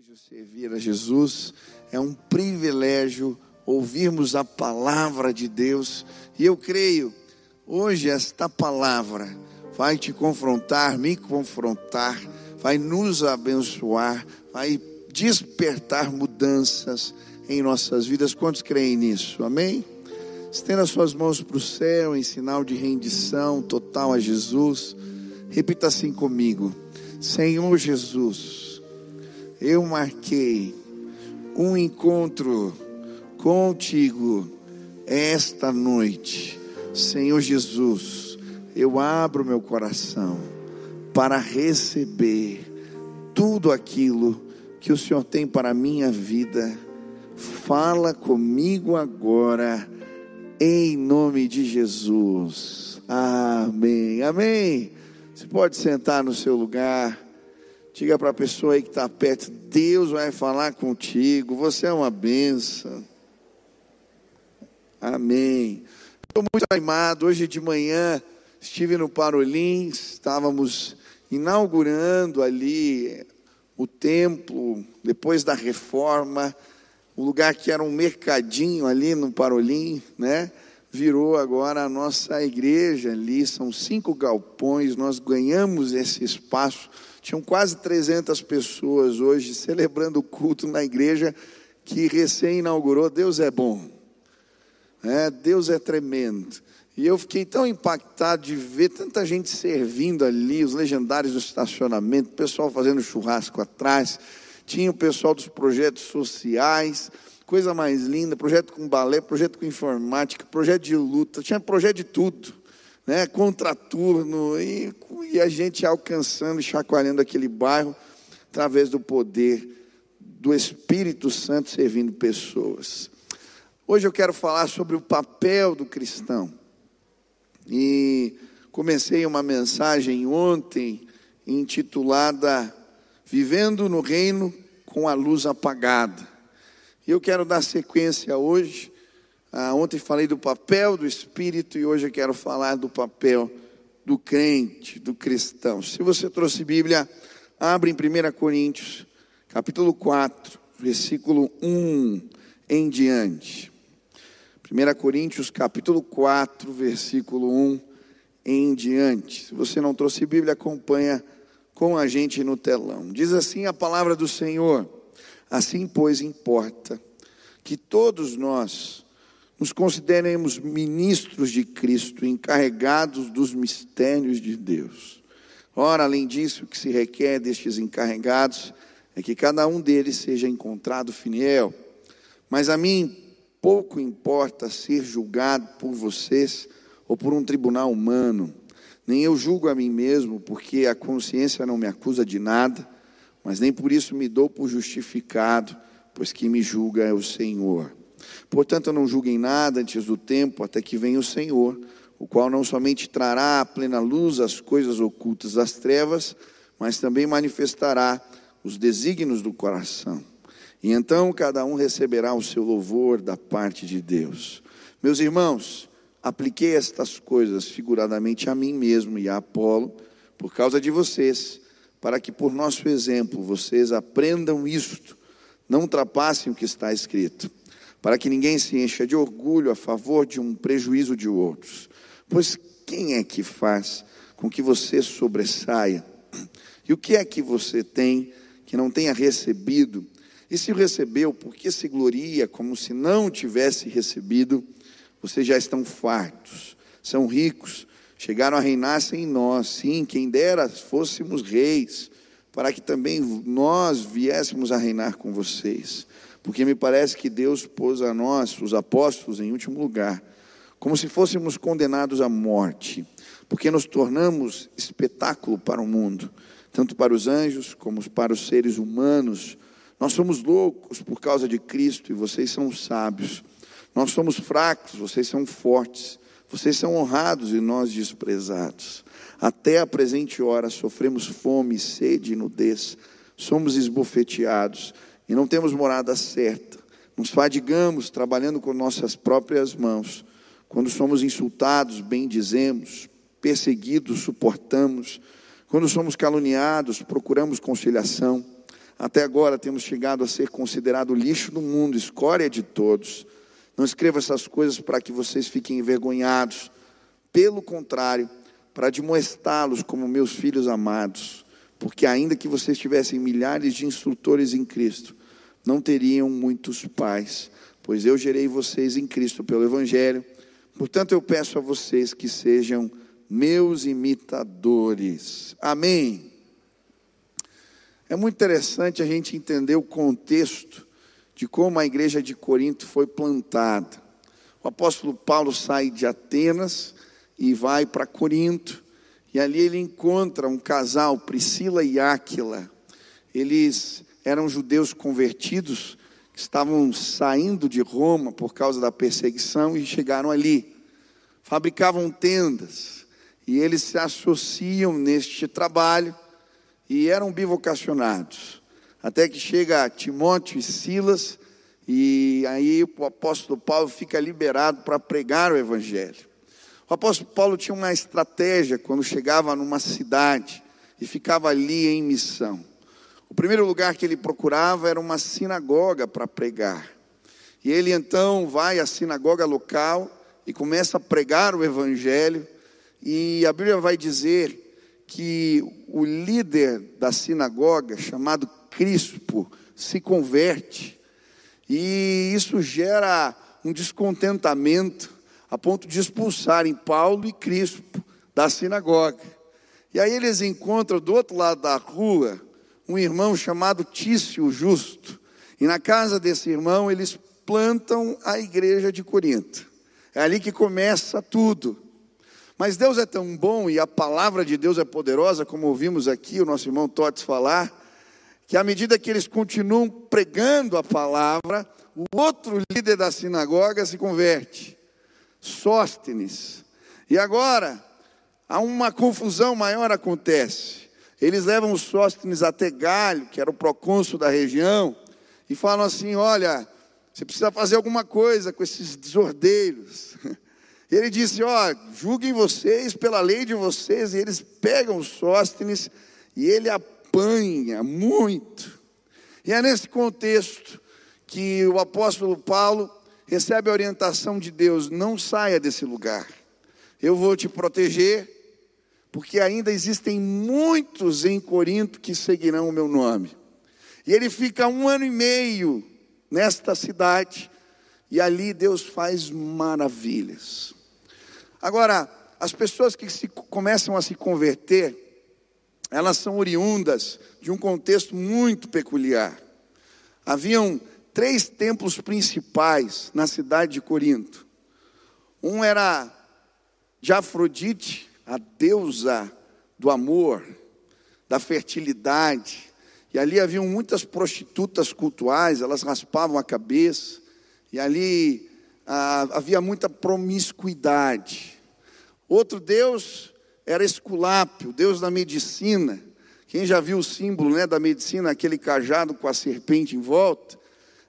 privilégio servir a Jesus, é um privilégio ouvirmos a palavra de Deus, e eu creio, hoje esta palavra vai te confrontar, me confrontar, vai nos abençoar, vai despertar mudanças em nossas vidas. Quantos creem nisso? Amém? Estenda suas mãos para o céu em sinal de rendição total a Jesus. Repita assim comigo: Senhor Jesus eu marquei um encontro contigo esta noite. Senhor Jesus, eu abro meu coração para receber tudo aquilo que o Senhor tem para a minha vida. Fala comigo agora, em nome de Jesus. Amém. Amém. Você pode sentar no seu lugar. Diga para a pessoa aí que está perto: Deus vai falar contigo, você é uma benção. Amém. Estou muito animado. Hoje de manhã estive no Parolim, estávamos inaugurando ali o templo, depois da reforma, o lugar que era um mercadinho ali no Parolim, né? Virou agora a nossa igreja ali, são cinco galpões, nós ganhamos esse espaço tinham quase 300 pessoas hoje celebrando o culto na igreja que recém inaugurou. Deus é bom, é, Deus é tremendo. E eu fiquei tão impactado de ver tanta gente servindo ali, os legendários do estacionamento, o pessoal fazendo churrasco atrás, tinha o pessoal dos projetos sociais, coisa mais linda, projeto com balé, projeto com informática, projeto de luta, tinha projeto de tudo né, contraturno, e, e a gente alcançando chacoalhando aquele bairro através do poder do Espírito Santo servindo pessoas. Hoje eu quero falar sobre o papel do cristão. E comecei uma mensagem ontem intitulada Vivendo no Reino com a Luz Apagada. E eu quero dar sequência hoje ah, ontem falei do papel do Espírito e hoje eu quero falar do papel do crente, do cristão. Se você trouxe Bíblia, abre em 1 Coríntios, capítulo 4, versículo 1 em diante. 1 Coríntios, capítulo 4, versículo 1 em diante. Se você não trouxe Bíblia, acompanha com a gente no telão. Diz assim a palavra do Senhor: Assim, pois, importa que todos nós nos consideremos ministros de Cristo, encarregados dos mistérios de Deus. Ora, além disso, o que se requer destes encarregados é que cada um deles seja encontrado fiel. Mas a mim pouco importa ser julgado por vocês ou por um tribunal humano. Nem eu julgo a mim mesmo, porque a consciência não me acusa de nada, mas nem por isso me dou por justificado, pois quem me julga é o Senhor. Portanto, não julguem nada antes do tempo, até que venha o Senhor, o qual não somente trará à plena luz as coisas ocultas das trevas, mas também manifestará os desígnios do coração. E então cada um receberá o seu louvor da parte de Deus. Meus irmãos, apliquei estas coisas figuradamente a mim mesmo e a Apolo, por causa de vocês, para que por nosso exemplo vocês aprendam isto, não ultrapassem o que está escrito para que ninguém se encha de orgulho a favor de um prejuízo de outros. Pois quem é que faz com que você sobressaia? E o que é que você tem que não tenha recebido? E se recebeu, por que se gloria como se não tivesse recebido? Vocês já estão fartos, são ricos, chegaram a reinar sem nós. Sim, quem dera fôssemos reis, para que também nós viéssemos a reinar com vocês porque me parece que Deus pôs a nós, os apóstolos, em último lugar, como se fôssemos condenados à morte, porque nos tornamos espetáculo para o mundo, tanto para os anjos como para os seres humanos. Nós somos loucos por causa de Cristo e vocês são sábios. Nós somos fracos, vocês são fortes. Vocês são honrados e nós desprezados. Até a presente hora sofremos fome, sede e nudez. Somos esbofeteados e não temos morada certa. Nos fadigamos trabalhando com nossas próprias mãos. Quando somos insultados, bendizemos. Perseguidos, suportamos. Quando somos caluniados, procuramos conciliação. Até agora temos chegado a ser considerado lixo do mundo, escória de todos. Não escreva essas coisas para que vocês fiquem envergonhados. Pelo contrário, para admoestá-los como meus filhos amados. Porque ainda que vocês tivessem milhares de instrutores em Cristo, não teriam muitos pais, pois eu gerei vocês em Cristo pelo Evangelho. Portanto, eu peço a vocês que sejam meus imitadores. Amém. É muito interessante a gente entender o contexto de como a igreja de Corinto foi plantada. O apóstolo Paulo sai de Atenas e vai para Corinto, e ali ele encontra um casal, Priscila e Áquila. Eles eram judeus convertidos que estavam saindo de Roma por causa da perseguição e chegaram ali. Fabricavam tendas e eles se associam neste trabalho e eram bivocacionados. Até que chega Timóteo e Silas e aí o apóstolo Paulo fica liberado para pregar o evangelho. O apóstolo Paulo tinha uma estratégia quando chegava numa cidade e ficava ali em missão. O primeiro lugar que ele procurava era uma sinagoga para pregar. E ele então vai à sinagoga local e começa a pregar o evangelho. E a Bíblia vai dizer que o líder da sinagoga, chamado Crispo, se converte. E isso gera um descontentamento a ponto de expulsarem Paulo e Crispo da sinagoga. E aí eles encontram do outro lado da rua um irmão chamado Tício Justo. E na casa desse irmão eles plantam a igreja de Corinto. É ali que começa tudo. Mas Deus é tão bom e a palavra de Deus é poderosa, como ouvimos aqui o nosso irmão Totes falar, que à medida que eles continuam pregando a palavra, o outro líder da sinagoga se converte, Sóstenes. E agora, há uma confusão maior acontece. Eles levam os Sóstenes até Galho, que era o procônsul da região, e falam assim: olha, você precisa fazer alguma coisa com esses desordeiros. E ele disse: ó, julguem vocês pela lei de vocês, e eles pegam Sóstenes e ele apanha muito. E é nesse contexto que o apóstolo Paulo recebe a orientação de Deus: não saia desse lugar, eu vou te proteger porque ainda existem muitos em Corinto que seguirão o meu nome. E ele fica um ano e meio nesta cidade, e ali Deus faz maravilhas. Agora, as pessoas que se, começam a se converter, elas são oriundas de um contexto muito peculiar. Haviam três templos principais na cidade de Corinto. Um era de Afrodite, a deusa do amor, da fertilidade. E ali haviam muitas prostitutas cultuais, elas raspavam a cabeça, e ali ah, havia muita promiscuidade. Outro deus era Esculápio, deus da medicina. Quem já viu o símbolo né, da medicina, aquele cajado com a serpente em volta,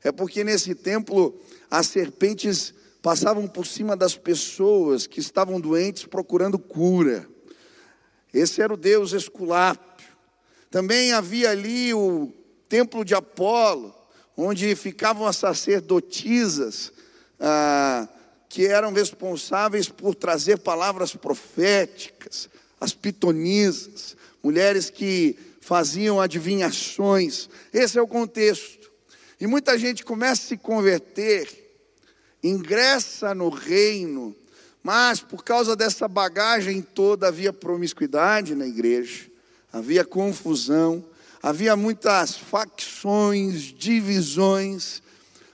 é porque nesse templo as serpentes passavam por cima das pessoas que estavam doentes procurando cura. Esse era o deus Esculápio. Também havia ali o templo de Apolo, onde ficavam as sacerdotisas ah, que eram responsáveis por trazer palavras proféticas, as pitonisas, mulheres que faziam adivinhações. Esse é o contexto. E muita gente começa a se converter ingressa no reino, mas por causa dessa bagagem toda havia promiscuidade na igreja, havia confusão, havia muitas facções, divisões,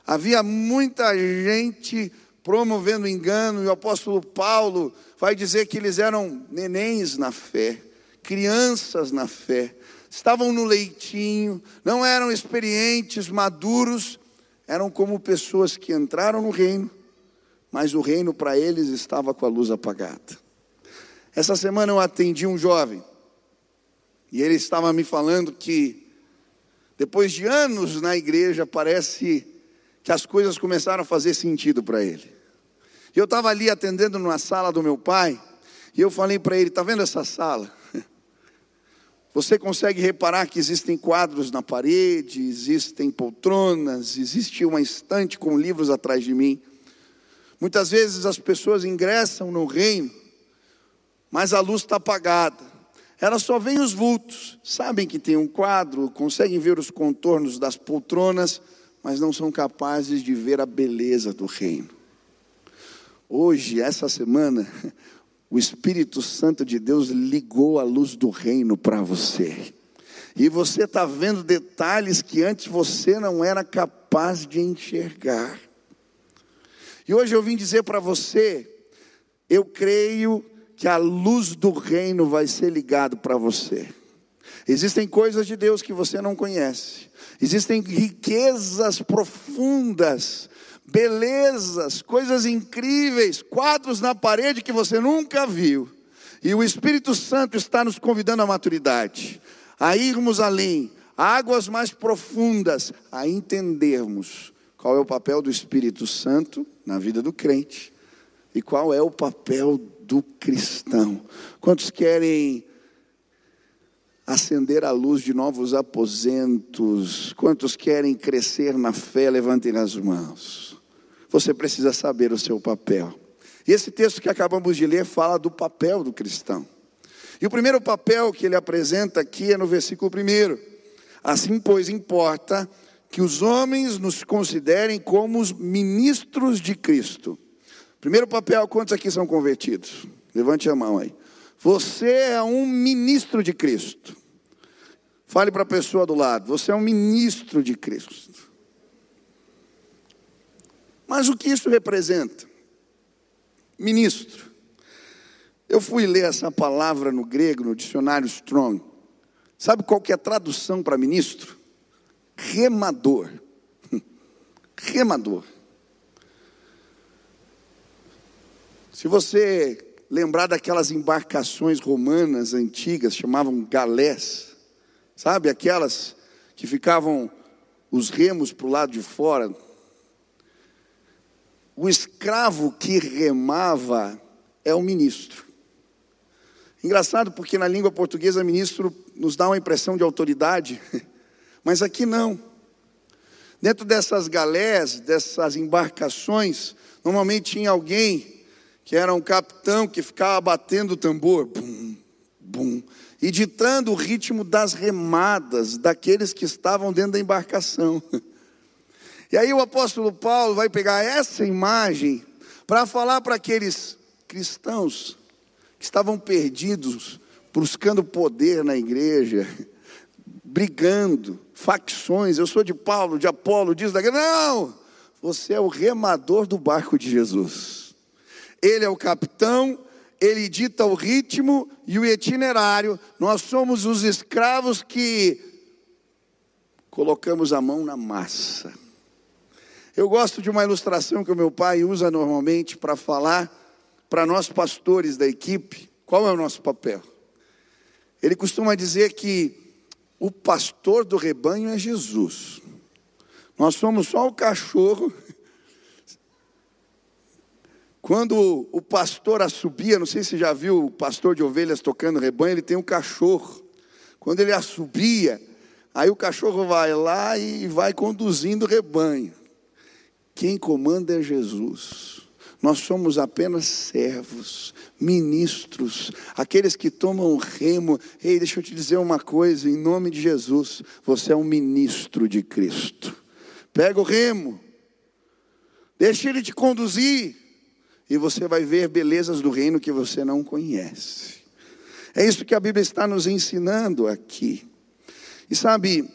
havia muita gente promovendo engano, e o apóstolo Paulo vai dizer que eles eram nenéns na fé, crianças na fé, estavam no leitinho, não eram experientes, maduros, eram como pessoas que entraram no reino, mas o reino para eles estava com a luz apagada. Essa semana eu atendi um jovem, e ele estava me falando que, depois de anos na igreja, parece que as coisas começaram a fazer sentido para ele. Eu estava ali atendendo na sala do meu pai, e eu falei para ele: está vendo essa sala? Você consegue reparar que existem quadros na parede, existem poltronas, existe uma estante com livros atrás de mim. Muitas vezes as pessoas ingressam no reino, mas a luz está apagada. Elas só veem os vultos, sabem que tem um quadro, conseguem ver os contornos das poltronas, mas não são capazes de ver a beleza do reino. Hoje, essa semana, o Espírito Santo de Deus ligou a luz do reino para você. E você está vendo detalhes que antes você não era capaz de enxergar. E hoje eu vim dizer para você, eu creio que a luz do reino vai ser ligada para você. Existem coisas de Deus que você não conhece. Existem riquezas profundas, belezas, coisas incríveis, quadros na parede que você nunca viu. E o Espírito Santo está nos convidando à maturidade, a irmos além, a águas mais profundas, a entendermos qual é o papel do Espírito Santo na vida do crente e qual é o papel do cristão. Quantos querem acender a luz de novos aposentos? Quantos querem crescer na fé? Levantem as mãos. Você precisa saber o seu papel. E esse texto que acabamos de ler fala do papel do cristão. E o primeiro papel que ele apresenta aqui é no versículo 1. Assim, pois, importa que os homens nos considerem como os ministros de Cristo. Primeiro papel, quantos aqui são convertidos? Levante a mão aí. Você é um ministro de Cristo. Fale para a pessoa do lado, você é um ministro de Cristo. Mas o que isso representa? Ministro. Eu fui ler essa palavra no grego, no dicionário Strong. Sabe qual que é a tradução para ministro? remador. Remador. Se você lembrar daquelas embarcações romanas antigas, chamavam galés, sabe? Aquelas que ficavam os remos para o lado de fora. O escravo que remava é o ministro. Engraçado porque na língua portuguesa, ministro nos dá uma impressão de autoridade. Mas aqui não. Dentro dessas galés, dessas embarcações, normalmente tinha alguém que era um capitão que ficava batendo o tambor, bum, bum, e ditando o ritmo das remadas daqueles que estavam dentro da embarcação. E aí o apóstolo Paulo vai pegar essa imagem para falar para aqueles cristãos que estavam perdidos, buscando poder na igreja, brigando, facções. Eu sou de Paulo, de Apolo, diz daqui. Não! Você é o remador do barco de Jesus. Ele é o capitão, ele dita o ritmo e o itinerário. Nós somos os escravos que colocamos a mão na massa. Eu gosto de uma ilustração que o meu pai usa normalmente para falar para nós pastores da equipe qual é o nosso papel. Ele costuma dizer que o pastor do rebanho é Jesus. Nós somos só o cachorro. Quando o pastor assobia, não sei se já viu o pastor de ovelhas tocando rebanho, ele tem um cachorro. Quando ele assobia, aí o cachorro vai lá e vai conduzindo o rebanho. Quem comanda é Jesus. Nós somos apenas servos, ministros, aqueles que tomam remo. Ei, deixa eu te dizer uma coisa, em nome de Jesus, você é um ministro de Cristo. Pega o remo, deixa ele te conduzir, e você vai ver belezas do reino que você não conhece. É isso que a Bíblia está nos ensinando aqui. E sabe,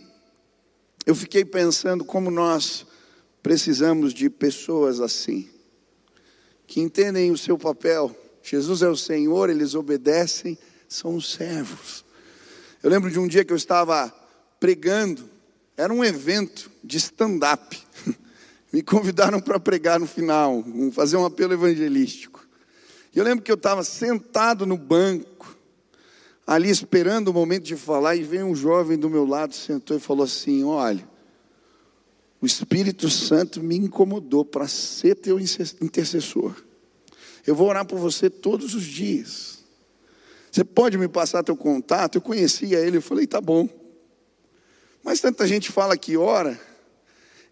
eu fiquei pensando como nós precisamos de pessoas assim que entendem o seu papel. Jesus é o Senhor, eles obedecem, são os servos. Eu lembro de um dia que eu estava pregando, era um evento de stand-up. Me convidaram para pregar no final, fazer um apelo evangelístico. E eu lembro que eu estava sentado no banco, ali esperando o momento de falar, e veio um jovem do meu lado, sentou e falou assim: Olha, o Espírito Santo me incomodou para ser teu intercessor. Eu vou orar por você todos os dias. Você pode me passar teu contato? Eu conhecia ele, eu falei, tá bom. Mas tanta gente fala que ora.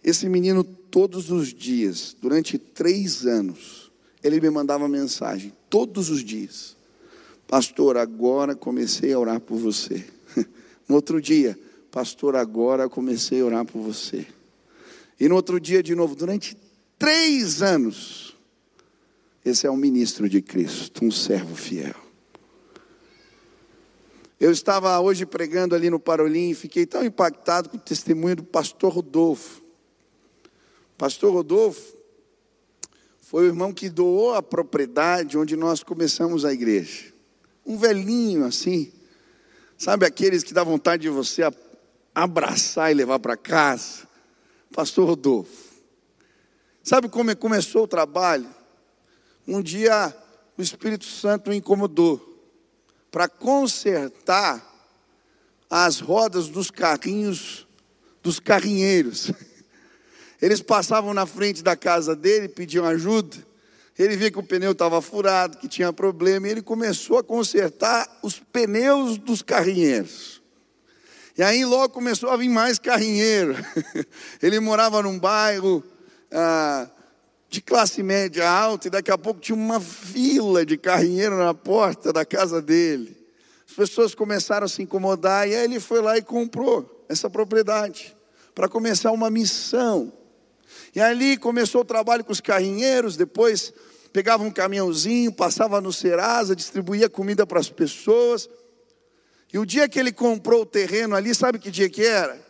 Esse menino, todos os dias, durante três anos, ele me mandava mensagem, todos os dias. Pastor, agora comecei a orar por você. No outro dia, pastor, agora comecei a orar por você. E no outro dia, de novo, durante três anos, esse é um ministro de Cristo, um servo fiel. Eu estava hoje pregando ali no Parolim e fiquei tão impactado com o testemunho do pastor Rodolfo. Pastor Rodolfo foi o irmão que doou a propriedade onde nós começamos a igreja. Um velhinho assim, sabe aqueles que dá vontade de você abraçar e levar para casa? Pastor Rodolfo. Sabe como começou o trabalho? Um dia o Espírito Santo o incomodou para consertar as rodas dos carrinhos dos carrinheiros. Eles passavam na frente da casa dele, pediam ajuda. Ele via que o pneu estava furado, que tinha problema, e ele começou a consertar os pneus dos carrinheiros. E aí logo começou a vir mais carrinheiro. Ele morava num bairro ah, de classe média alta, e daqui a pouco tinha uma fila de carrinheiro na porta da casa dele. As pessoas começaram a se incomodar, e aí ele foi lá e comprou essa propriedade para começar uma missão e ali começou o trabalho com os carrinheiros, depois pegava um caminhãozinho, passava no Serasa, distribuía comida para as pessoas. E o dia que ele comprou o terreno ali, sabe que dia que era?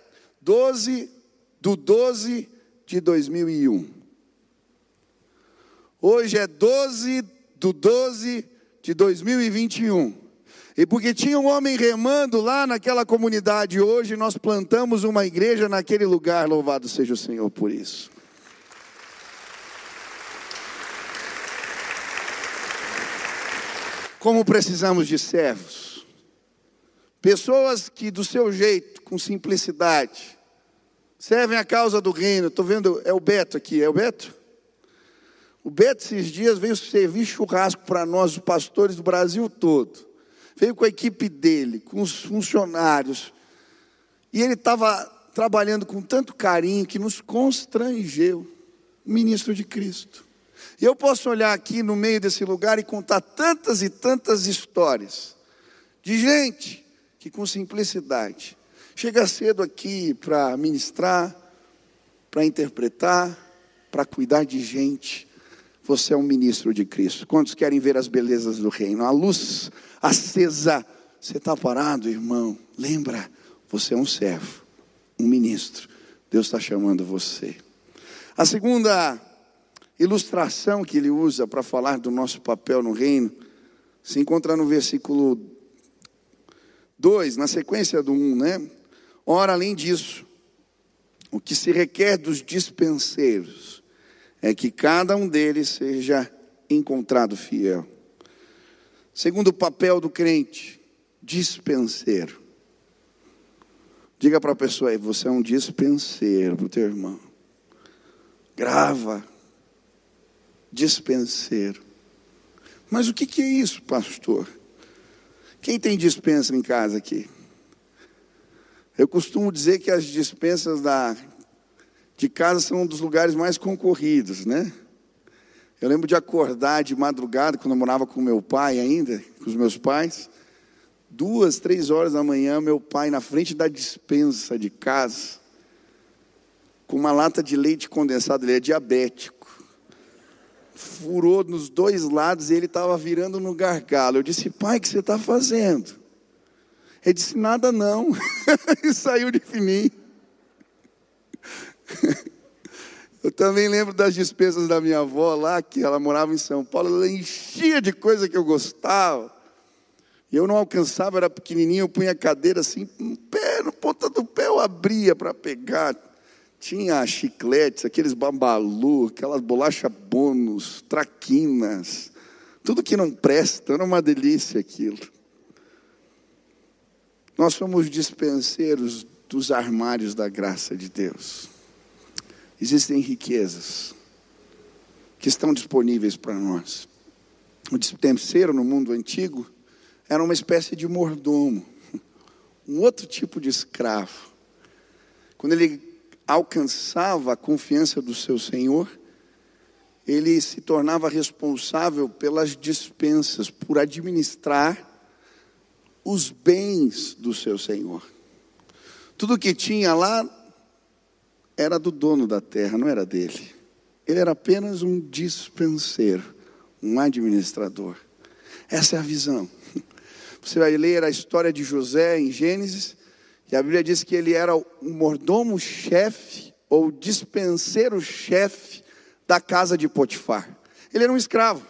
12 do 12 de 2001. Hoje é 12 do 12 de 2021. E porque tinha um homem remando lá naquela comunidade hoje, nós plantamos uma igreja naquele lugar, louvado seja o Senhor por isso. Como precisamos de servos, pessoas que do seu jeito, com simplicidade, servem a causa do reino. Estou vendo, é o Beto aqui, é o Beto? O Beto esses dias veio servir churrasco para nós, os pastores do Brasil todo. Veio com a equipe dele, com os funcionários. E ele estava trabalhando com tanto carinho que nos constrangeu. Ministro de Cristo. E eu posso olhar aqui no meio desse lugar e contar tantas e tantas histórias de gente que com simplicidade chega cedo aqui para ministrar, para interpretar, para cuidar de gente. Você é um ministro de Cristo. Quantos querem ver as belezas do reino? A luz acesa. Você está parado, irmão? Lembra, você é um servo, um ministro. Deus está chamando você. A segunda ilustração que ele usa para falar do nosso papel no reino se encontra no versículo 2, na sequência do 1, né? Ora, além disso, o que se requer dos dispenseiros é que cada um deles seja encontrado fiel. Segundo o papel do crente, dispenseiro. Diga para a pessoa aí, você é um dispenseiro para o teu irmão. Grava, dispenseiro. Mas o que, que é isso, pastor? Quem tem dispensa em casa aqui? Eu costumo dizer que as dispensas da, de casa são um dos lugares mais concorridos, né? Eu lembro de acordar de madrugada, quando eu morava com meu pai ainda, com os meus pais. Duas, três horas da manhã, meu pai na frente da dispensa de casa, com uma lata de leite condensado, ele é diabético furou nos dois lados e ele estava virando no gargalo. Eu disse, pai, o que você está fazendo? Ele disse, nada não. e saiu de mim. Eu também lembro das despesas da minha avó lá, que ela morava em São Paulo, ela enchia de coisa que eu gostava. E eu não alcançava, era pequenininho, eu punha a cadeira assim, no pé, no ponta do pé eu abria para pegar. Tinha chicletes, aqueles bambalu, aquelas bolachas bônus, traquinas, tudo que não presta, era uma delícia aquilo. Nós somos dispenseiros dos armários da graça de Deus. Existem riquezas que estão disponíveis para nós. O dispenseiro no mundo antigo era uma espécie de mordomo, um outro tipo de escravo. Quando ele alcançava a confiança do seu senhor, ele se tornava responsável pelas dispensas, por administrar os bens do seu senhor. Tudo que tinha lá era do dono da terra, não era dele. Ele era apenas um dispenseiro, um administrador. Essa é a visão. Você vai ler a história de José em Gênesis, e a Bíblia diz que ele era o mordomo-chefe ou dispenseiro-chefe da casa de Potifar. Ele era um escravo,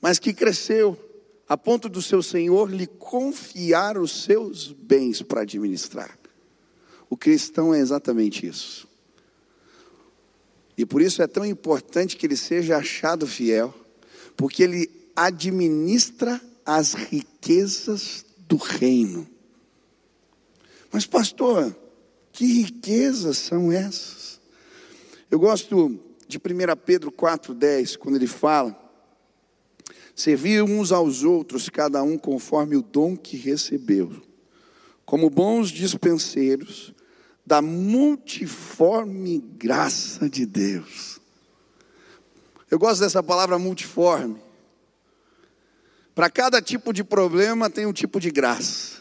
mas que cresceu a ponto do seu senhor lhe confiar os seus bens para administrar. O cristão é exatamente isso. E por isso é tão importante que ele seja achado fiel, porque ele administra as riquezas do reino. Mas, pastor, que riquezas são essas? Eu gosto de 1 Pedro 4,10, quando ele fala: servir uns aos outros, cada um conforme o dom que recebeu, como bons dispenseiros da multiforme graça de Deus. Eu gosto dessa palavra multiforme. Para cada tipo de problema tem um tipo de graça.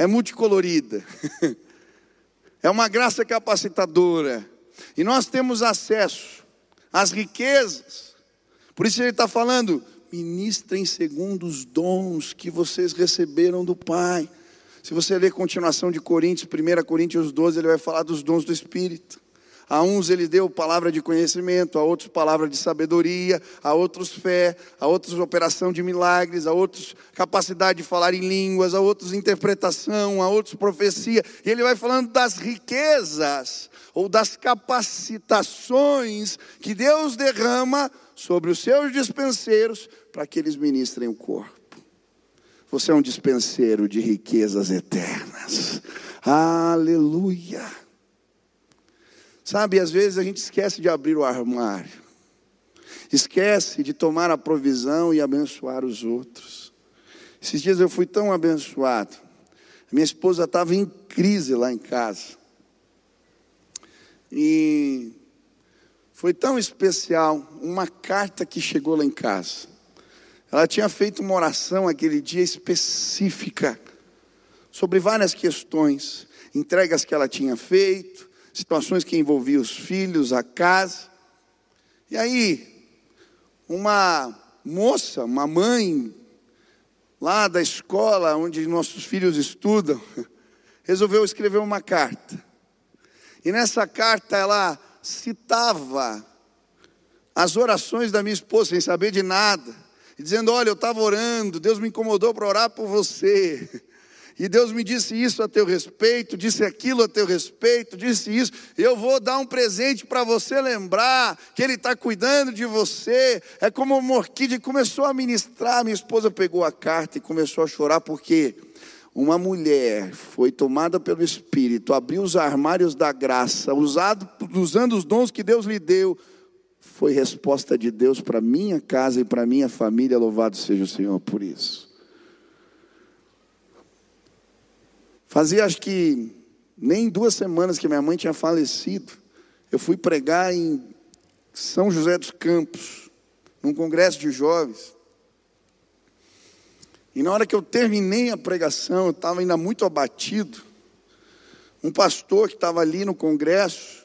É multicolorida. É uma graça capacitadora. E nós temos acesso às riquezas. Por isso ele está falando: ministrem segundo os dons que vocês receberam do Pai. Se você ler a continuação de Coríntios, 1 Coríntios 12, ele vai falar dos dons do Espírito. A uns ele deu palavra de conhecimento, a outros palavra de sabedoria, a outros fé, a outros operação de milagres, a outros capacidade de falar em línguas, a outros interpretação, a outros profecia. E ele vai falando das riquezas ou das capacitações que Deus derrama sobre os seus dispenseiros para que eles ministrem o corpo. Você é um dispenseiro de riquezas eternas. Aleluia. Sabe, às vezes a gente esquece de abrir o armário, esquece de tomar a provisão e abençoar os outros. Esses dias eu fui tão abençoado. Minha esposa estava em crise lá em casa. E foi tão especial uma carta que chegou lá em casa. Ela tinha feito uma oração aquele dia específica sobre várias questões, entregas que ela tinha feito, situações que envolviam os filhos, a casa. E aí, uma moça, uma mãe, lá da escola onde nossos filhos estudam, resolveu escrever uma carta. E nessa carta ela citava as orações da minha esposa, sem saber de nada dizendo: Olha, eu estava orando, Deus me incomodou para orar por você. E Deus me disse isso a teu respeito, disse aquilo a teu respeito, disse isso. Eu vou dar um presente para você lembrar que Ele está cuidando de você. É como o Morquide começou a ministrar. Minha esposa pegou a carta e começou a chorar, porque uma mulher foi tomada pelo Espírito, abriu os armários da graça, usado, usando os dons que Deus lhe deu, foi resposta de Deus para minha casa e para minha família. Louvado seja o Senhor por isso. Fazia acho que nem duas semanas que minha mãe tinha falecido. Eu fui pregar em São José dos Campos, num congresso de jovens. E na hora que eu terminei a pregação, eu estava ainda muito abatido. Um pastor que estava ali no congresso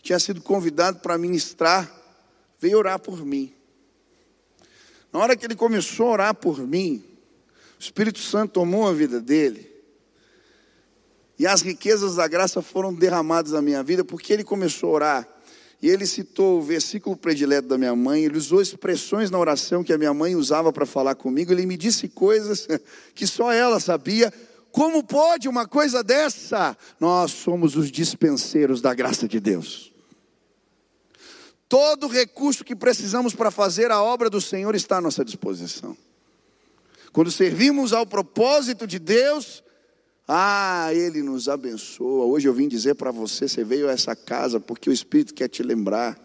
tinha sido convidado para ministrar veio orar por mim. Na hora que ele começou a orar por mim, o Espírito Santo tomou a vida dele. E as riquezas da graça foram derramadas na minha vida, porque ele começou a orar. E ele citou o versículo predileto da minha mãe, ele usou expressões na oração que a minha mãe usava para falar comigo, ele me disse coisas que só ela sabia. Como pode uma coisa dessa? Nós somos os dispenseiros da graça de Deus. Todo recurso que precisamos para fazer a obra do Senhor está à nossa disposição. Quando servimos ao propósito de Deus, ah, Ele nos abençoa. Hoje eu vim dizer para você: você veio a essa casa porque o Espírito quer te lembrar.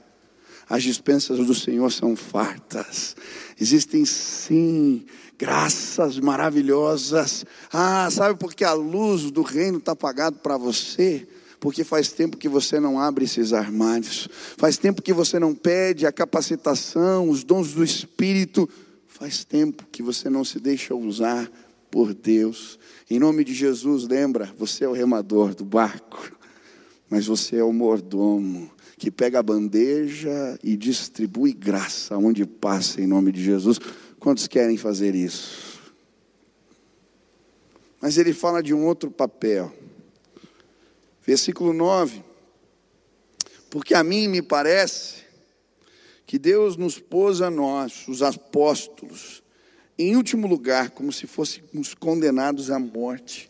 As dispensas do Senhor são fartas. Existem sim graças maravilhosas. Ah, sabe por que a luz do reino está apagada para você? Porque faz tempo que você não abre esses armários, faz tempo que você não pede a capacitação, os dons do Espírito, faz tempo que você não se deixa usar por Deus. Em nome de Jesus, lembra, você é o remador do barco, mas você é o mordomo que pega a bandeja e distribui graça onde passa em nome de Jesus. Quantos querem fazer isso? Mas ele fala de um outro papel. Versículo 9. Porque a mim me parece que Deus nos pôs a nós, os apóstolos, em último lugar, como se fôssemos condenados à morte,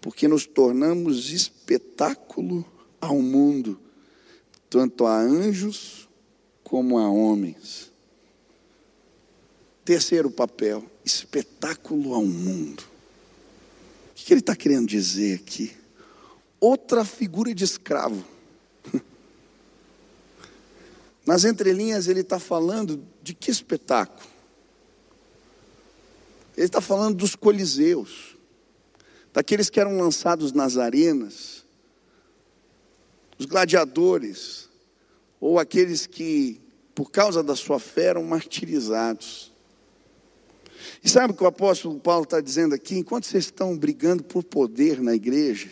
porque nos tornamos espetáculo ao mundo, tanto a anjos como a homens. Terceiro papel, espetáculo ao mundo. O que ele está querendo dizer aqui? Outra figura de escravo. Nas entrelinhas ele está falando de que espetáculo? Ele está falando dos coliseus, daqueles que eram lançados nas arenas, os gladiadores, ou aqueles que, por causa da sua fé, eram martirizados. E sabe o que o apóstolo Paulo está dizendo aqui? Enquanto vocês estão brigando por poder na igreja,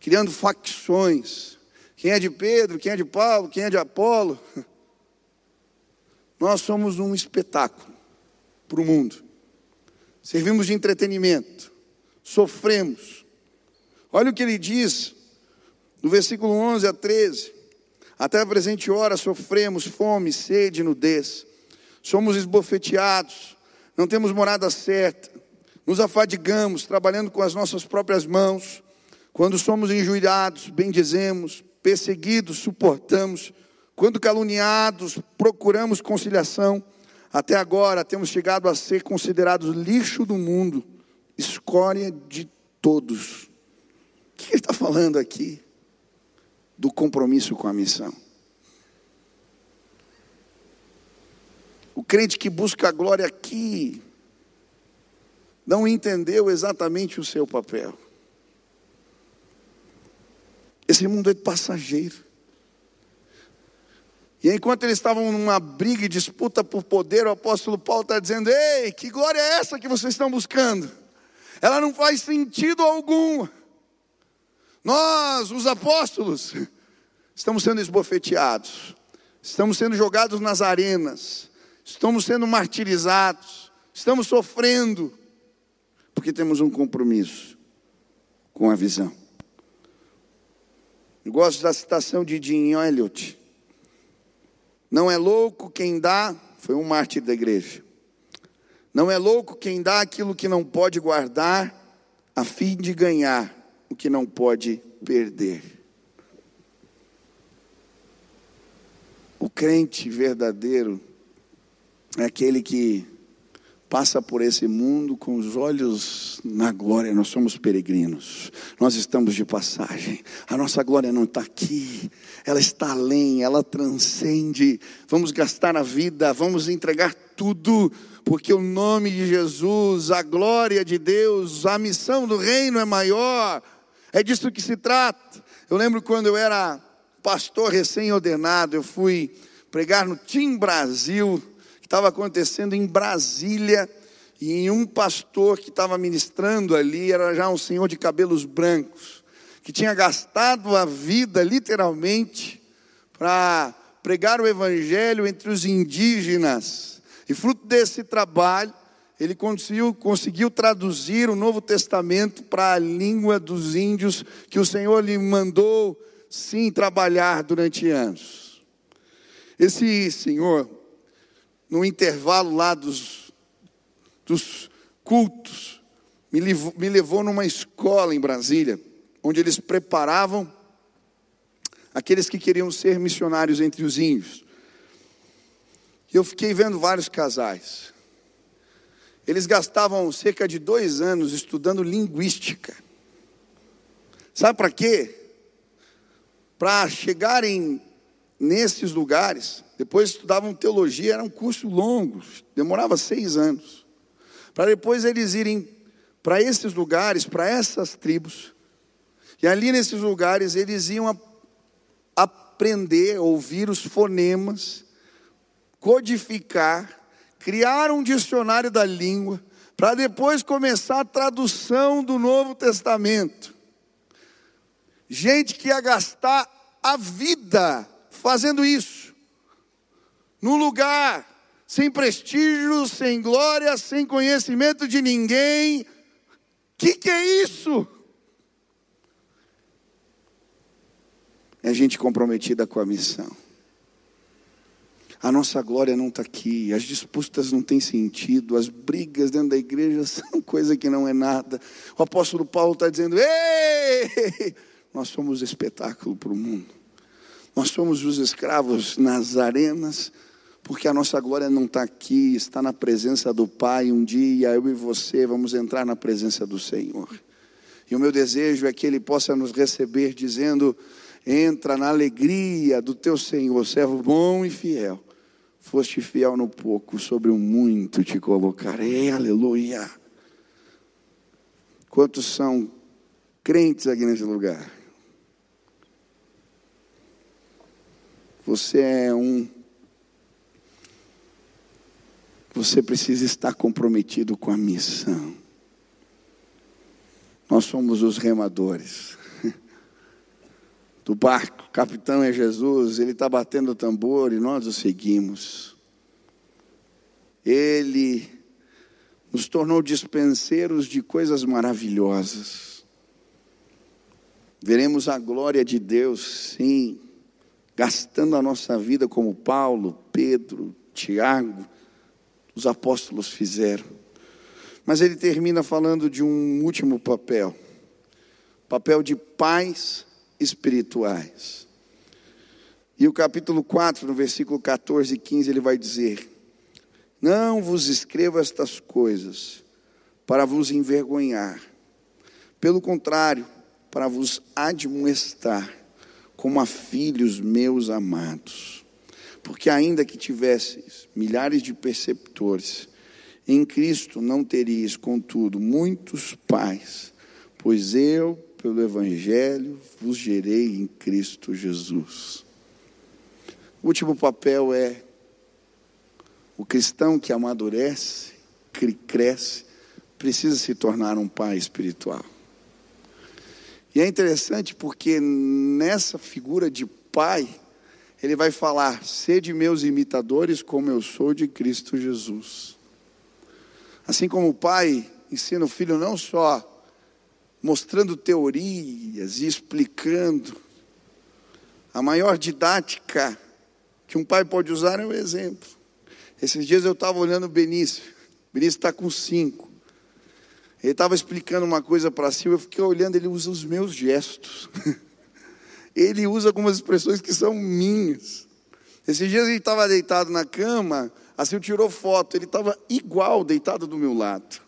criando facções, quem é de Pedro, quem é de Paulo, quem é de Apolo, nós somos um espetáculo para o mundo. Servimos de entretenimento, sofremos. Olha o que ele diz no versículo 11 a 13. Até a presente hora sofremos fome, sede, nudez. Somos esbofeteados, não temos morada certa, nos afadigamos trabalhando com as nossas próprias mãos. Quando somos injuriados, bendizemos, perseguidos, suportamos. Quando caluniados, procuramos conciliação. Até agora temos chegado a ser considerados lixo do mundo, escória de todos. O que ele está falando aqui? Do compromisso com a missão. O crente que busca a glória aqui não entendeu exatamente o seu papel. Esse mundo é passageiro. E enquanto eles estavam numa briga e disputa por poder, o apóstolo Paulo está dizendo: Ei, que glória é essa que vocês estão buscando? Ela não faz sentido algum. Nós, os apóstolos, estamos sendo esbofeteados, estamos sendo jogados nas arenas, estamos sendo martirizados, estamos sofrendo, porque temos um compromisso com a visão. Eu gosto da citação de Jim Elliot. Não é louco quem dá, foi um mártir da igreja. Não é louco quem dá aquilo que não pode guardar, a fim de ganhar o que não pode perder. O crente verdadeiro é aquele que passa por esse mundo com os olhos na glória. Nós somos peregrinos, nós estamos de passagem. A nossa glória não está aqui, ela está além, ela transcende. Vamos gastar a vida, vamos entregar tudo, porque o nome de Jesus, a glória de Deus, a missão do reino é maior. É disso que se trata. Eu lembro quando eu era pastor recém-ordenado, eu fui pregar no Tim Brasil que estava acontecendo em Brasília, e um pastor que estava ministrando ali era já um senhor de cabelos brancos, que tinha gastado a vida, literalmente, para pregar o evangelho entre os indígenas. E fruto desse trabalho, ele conseguiu, conseguiu traduzir o Novo Testamento para a língua dos índios que o Senhor lhe mandou, sim, trabalhar durante anos. Esse senhor no intervalo lá dos, dos cultos, me levou, me levou numa escola em Brasília, onde eles preparavam aqueles que queriam ser missionários entre os índios. E eu fiquei vendo vários casais. Eles gastavam cerca de dois anos estudando linguística. Sabe para quê? Para chegarem nesses lugares, depois estudavam teologia, era um curso longo, demorava seis anos, para depois eles irem para esses lugares, para essas tribos, e ali nesses lugares eles iam a, aprender, ouvir os fonemas, codificar, criar um dicionário da língua, para depois começar a tradução do Novo Testamento. Gente que ia gastar a vida fazendo isso, num lugar sem prestígio, sem glória, sem conhecimento de ninguém. O que, que é isso? É gente comprometida com a missão. A nossa glória não está aqui, as disputas não têm sentido, as brigas dentro da igreja são coisa que não é nada. O apóstolo Paulo está dizendo: Ei, nós somos espetáculo para o mundo. Nós somos os escravos nas arenas, porque a nossa glória não está aqui, está na presença do Pai. Um dia eu e você vamos entrar na presença do Senhor. E o meu desejo é que Ele possa nos receber, dizendo: entra na alegria do teu Senhor, servo bom e fiel. Foste fiel no pouco, sobre o muito te colocarei. Aleluia. Quantos são crentes aqui nesse lugar? Você é um. Você precisa estar comprometido com a missão. Nós somos os remadores do barco. O capitão é Jesus, ele está batendo o tambor e nós o seguimos. Ele nos tornou dispenseiros de coisas maravilhosas. Veremos a glória de Deus, sim gastando a nossa vida como Paulo, Pedro, Tiago, os apóstolos fizeram. Mas ele termina falando de um último papel papel de pais espirituais. E o capítulo 4, no versículo 14 e 15, ele vai dizer: Não vos escrevo estas coisas para vos envergonhar, pelo contrário, para vos admoestar como a filhos meus amados. Porque ainda que tivesseis milhares de perceptores, em Cristo não teríeis, contudo, muitos pais, pois eu, pelo Evangelho, vos gerei em Cristo Jesus. O último papel é o cristão que amadurece, que cresce, precisa se tornar um pai espiritual. E é interessante porque nessa figura de pai, ele vai falar: sede meus imitadores, como eu sou de Cristo Jesus. Assim como o pai ensina o filho não só mostrando teorias e explicando, a maior didática que um pai pode usar é o exemplo. Esses dias eu estava olhando o Benício, o Benício está com cinco. Ele estava explicando uma coisa para si, eu fiquei olhando, ele usa os meus gestos. ele usa algumas expressões que são minhas. Esses dias ele estava deitado na cama, assim tirou foto, ele estava igual deitado do meu lado.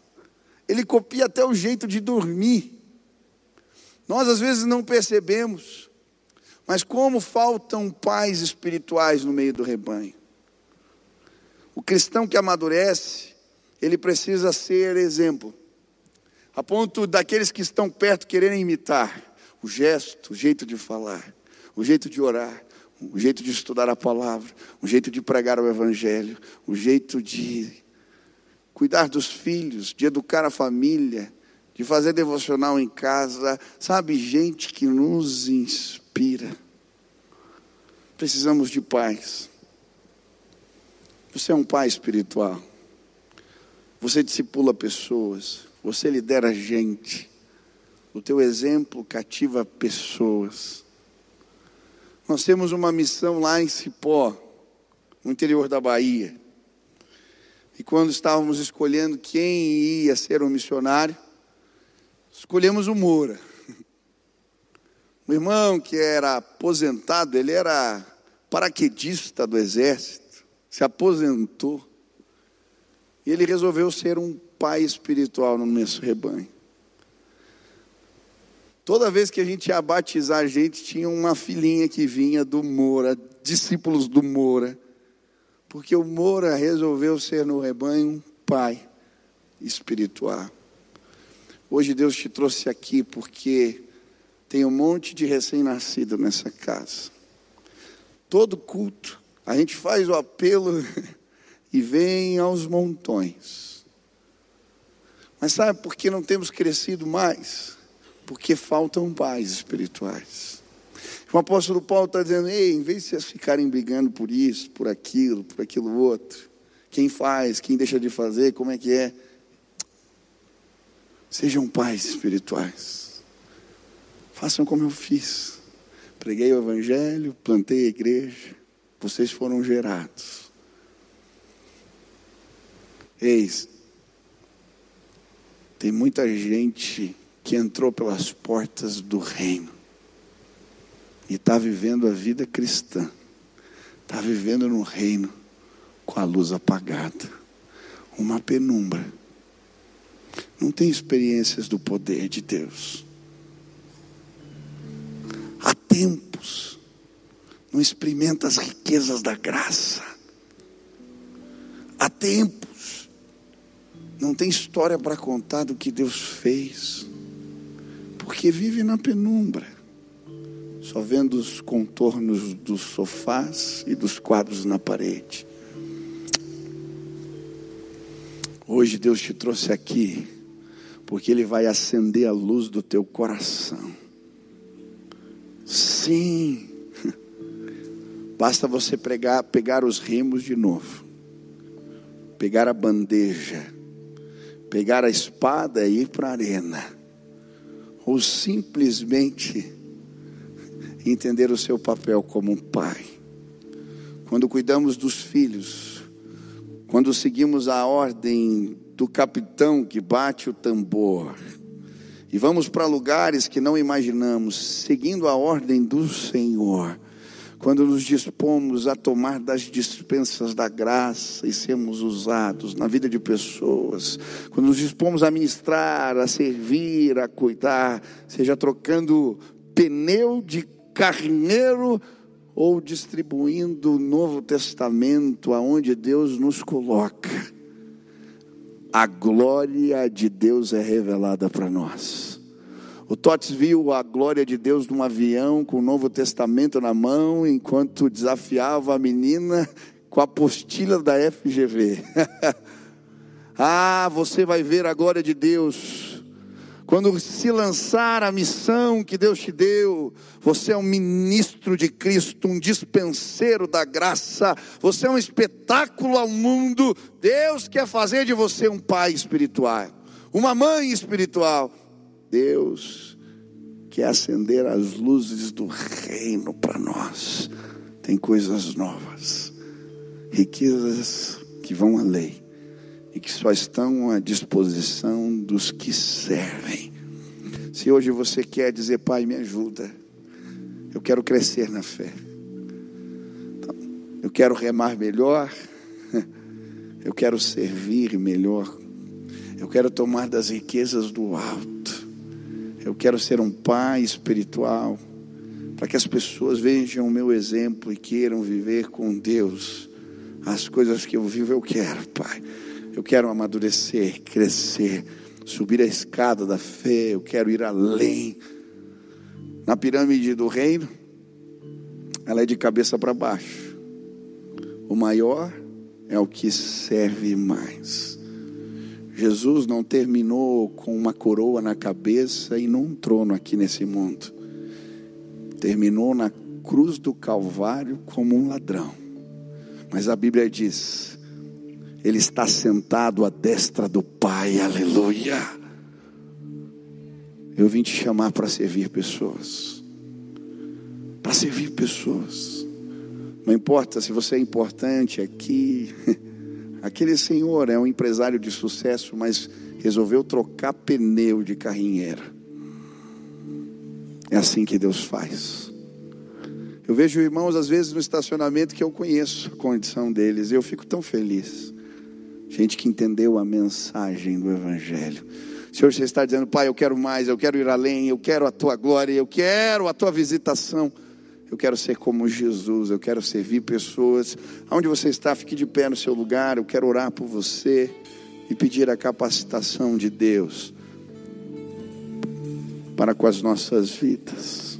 Ele copia até o jeito de dormir. Nós às vezes não percebemos, mas como faltam pais espirituais no meio do rebanho. O cristão que amadurece, ele precisa ser exemplo a ponto daqueles que estão perto quererem imitar o gesto, o jeito de falar, o jeito de orar, o jeito de estudar a palavra, o jeito de pregar o evangelho, o jeito de cuidar dos filhos, de educar a família, de fazer devocional em casa, sabe, gente que nos inspira. Precisamos de pais. Você é um pai espiritual. Você discipula pessoas. Você lidera gente. O teu exemplo cativa pessoas. Nós temos uma missão lá em Cipó, no interior da Bahia. E quando estávamos escolhendo quem ia ser um missionário, escolhemos o Moura. Um irmão que era aposentado, ele era paraquedista do exército, se aposentou. E ele resolveu ser um pai espiritual no nosso rebanho. Toda vez que a gente ia batizar a gente, tinha uma filhinha que vinha do Moura discípulos do Moura, porque o Moura resolveu ser no rebanho um pai espiritual. Hoje Deus te trouxe aqui porque tem um monte de recém-nascido nessa casa. Todo culto, a gente faz o apelo e vem aos montões. Mas sabe por que não temos crescido mais? Porque faltam pais espirituais. O apóstolo Paulo está dizendo: ei, em vez de vocês ficarem brigando por isso, por aquilo, por aquilo outro, quem faz, quem deixa de fazer, como é que é? Sejam pais espirituais. Façam como eu fiz. Preguei o evangelho, plantei a igreja, vocês foram gerados. Eis, tem muita gente que entrou pelas portas do reino e está vivendo a vida cristã, está vivendo no reino com a luz apagada, uma penumbra não tem experiências do poder de Deus. Há tempos, não experimenta as riquezas da graça. Há tempos, não tem história para contar do que Deus fez, porque vive na penumbra, só vendo os contornos dos sofás e dos quadros na parede. Hoje Deus te trouxe aqui porque Ele vai acender a luz do teu coração. Sim, basta você pregar, pegar os rimos de novo, pegar a bandeja, pegar a espada e ir para a arena, ou simplesmente entender o seu papel como um pai. Quando cuidamos dos filhos, quando seguimos a ordem do capitão que bate o tambor. E vamos para lugares que não imaginamos, seguindo a ordem do Senhor. Quando nos dispomos a tomar das dispensas da graça e sermos usados na vida de pessoas, quando nos dispomos a ministrar, a servir, a cuidar, seja trocando pneu de carneiro ou distribuindo o Novo Testamento aonde Deus nos coloca a glória de Deus é revelada para nós. O Tots viu a glória de Deus num avião com o Novo Testamento na mão, enquanto desafiava a menina com a apostila da FGV. ah, você vai ver a glória de Deus quando se lançar a missão que Deus te deu, você é um ministro de Cristo, um dispenseiro da graça, você é um espetáculo ao mundo. Deus quer fazer de você um pai espiritual, uma mãe espiritual. Deus quer acender as luzes do reino para nós. Tem coisas novas, riquezas que vão além e que só estão à disposição dos que servem. Se hoje você quer dizer, Pai, me ajuda, eu quero crescer na fé, então, eu quero remar melhor, eu quero servir melhor, eu quero tomar das riquezas do alto, eu quero ser um pai espiritual, para que as pessoas vejam o meu exemplo e queiram viver com Deus. As coisas que eu vivo, eu quero, Pai. Eu quero amadurecer, crescer, subir a escada da fé, eu quero ir além. Na pirâmide do reino, ela é de cabeça para baixo. O maior é o que serve mais. Jesus não terminou com uma coroa na cabeça e num trono aqui nesse mundo. Terminou na cruz do Calvário como um ladrão. Mas a Bíblia diz: ele está sentado à destra do Pai, aleluia. Eu vim te chamar para servir pessoas, para servir pessoas. Não importa se você é importante aqui, aquele senhor é um empresário de sucesso, mas resolveu trocar pneu de carrinheira. É assim que Deus faz. Eu vejo irmãos, às vezes, no estacionamento que eu conheço a condição deles, e eu fico tão feliz. Gente que entendeu a mensagem do Evangelho. Senhor, você está dizendo, Pai, eu quero mais, eu quero ir além, eu quero a tua glória, eu quero a tua visitação. Eu quero ser como Jesus, eu quero servir pessoas. Aonde você está, fique de pé no seu lugar. Eu quero orar por você e pedir a capacitação de Deus para com as nossas vidas.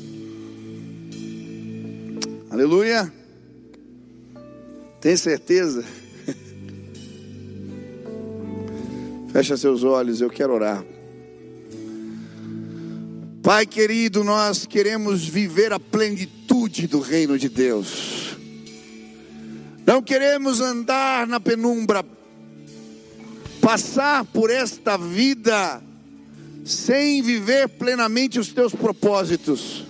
Aleluia. Tem certeza? Fecha seus olhos, eu quero orar. Pai querido, nós queremos viver a plenitude do reino de Deus. Não queremos andar na penumbra, passar por esta vida sem viver plenamente os teus propósitos.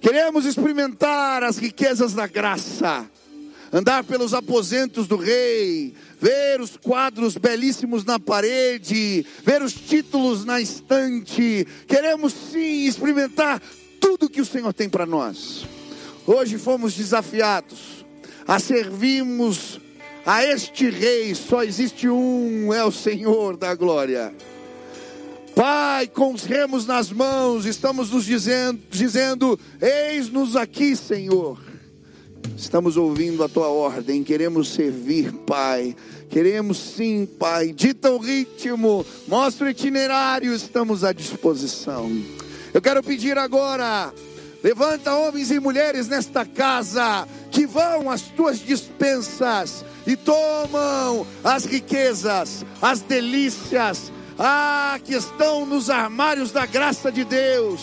Queremos experimentar as riquezas da graça, andar pelos aposentos do rei, ver os quadros belíssimos na parede, ver os títulos na estante. Queremos sim experimentar tudo que o Senhor tem para nós. Hoje fomos desafiados a servirmos a este rei, só existe um, é o Senhor da glória. Pai, com os remos nas mãos, estamos nos dizendo, dizendo: Eis-nos aqui, Senhor. Estamos ouvindo a tua ordem, queremos servir, Pai. Queremos sim, Pai. Dita o ritmo, mostra o itinerário, estamos à disposição. Eu quero pedir agora, levanta homens e mulheres nesta casa que vão às tuas dispensas e tomam as riquezas, as delícias, ah, que estão nos armários da graça de Deus.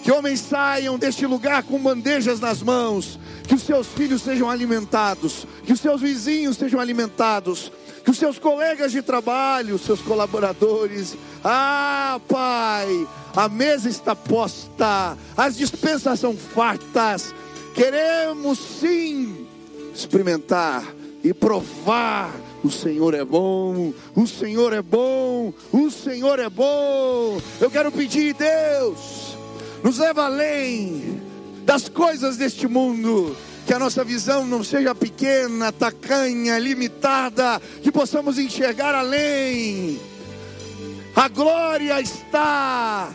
Que homens saiam deste lugar com bandejas nas mãos, que os seus filhos sejam alimentados, que os seus vizinhos sejam alimentados, que os seus colegas de trabalho, seus colaboradores, ah, Pai, a mesa está posta, as dispensas são fartas, queremos sim experimentar e provar. O Senhor é bom, o Senhor é bom, o Senhor é bom. Eu quero pedir, Deus, nos leva além das coisas deste mundo. Que a nossa visão não seja pequena, tacanha, limitada, que possamos enxergar além. A glória está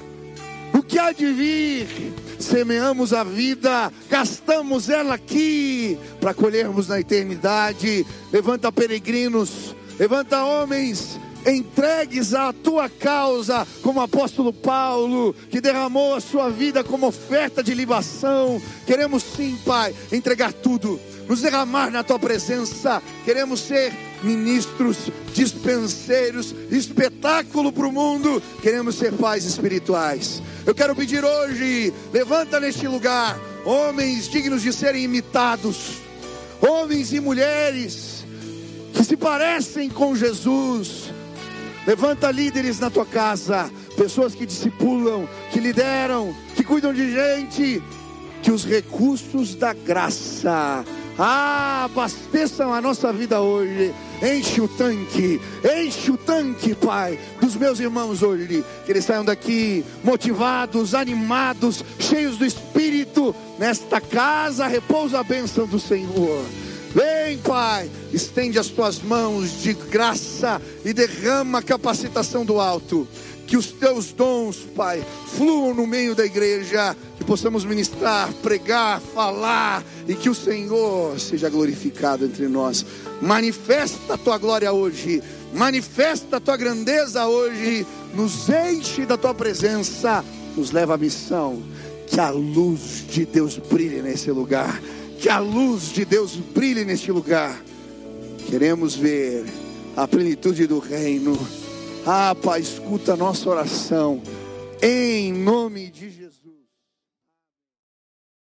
que há de vir. Semeamos a vida, gastamos ela aqui para colhermos na eternidade. Levanta peregrinos, levanta homens entregues à tua causa, como o apóstolo Paulo, que derramou a sua vida como oferta de libação. Queremos sim, Pai, entregar tudo, nos derramar na tua presença. Queremos ser ministros, dispenseiros, espetáculo para o mundo. Queremos ser pais espirituais. Eu quero pedir hoje, levanta neste lugar homens dignos de serem imitados, homens e mulheres que se parecem com Jesus Levanta líderes na tua casa, pessoas que discipulam, que lideram, que cuidam de gente, que os recursos da graça abasteçam a nossa vida hoje. Enche o tanque, enche o tanque, Pai, dos meus irmãos hoje. Que eles saiam daqui motivados, animados, cheios do Espírito. Nesta casa repousa a bênção do Senhor. Vem, Pai, estende as tuas mãos de graça e derrama a capacitação do alto. Que os teus dons, Pai, fluam no meio da igreja, que possamos ministrar, pregar, falar e que o Senhor seja glorificado entre nós. Manifesta a tua glória hoje, manifesta a tua grandeza hoje, nos enche da tua presença, nos leva à missão. Que a luz de Deus brilhe nesse lugar que a luz de Deus brilhe neste lugar. Queremos ver a plenitude do reino. Ah, Pai, escuta a nossa oração. Em nome de Jesus.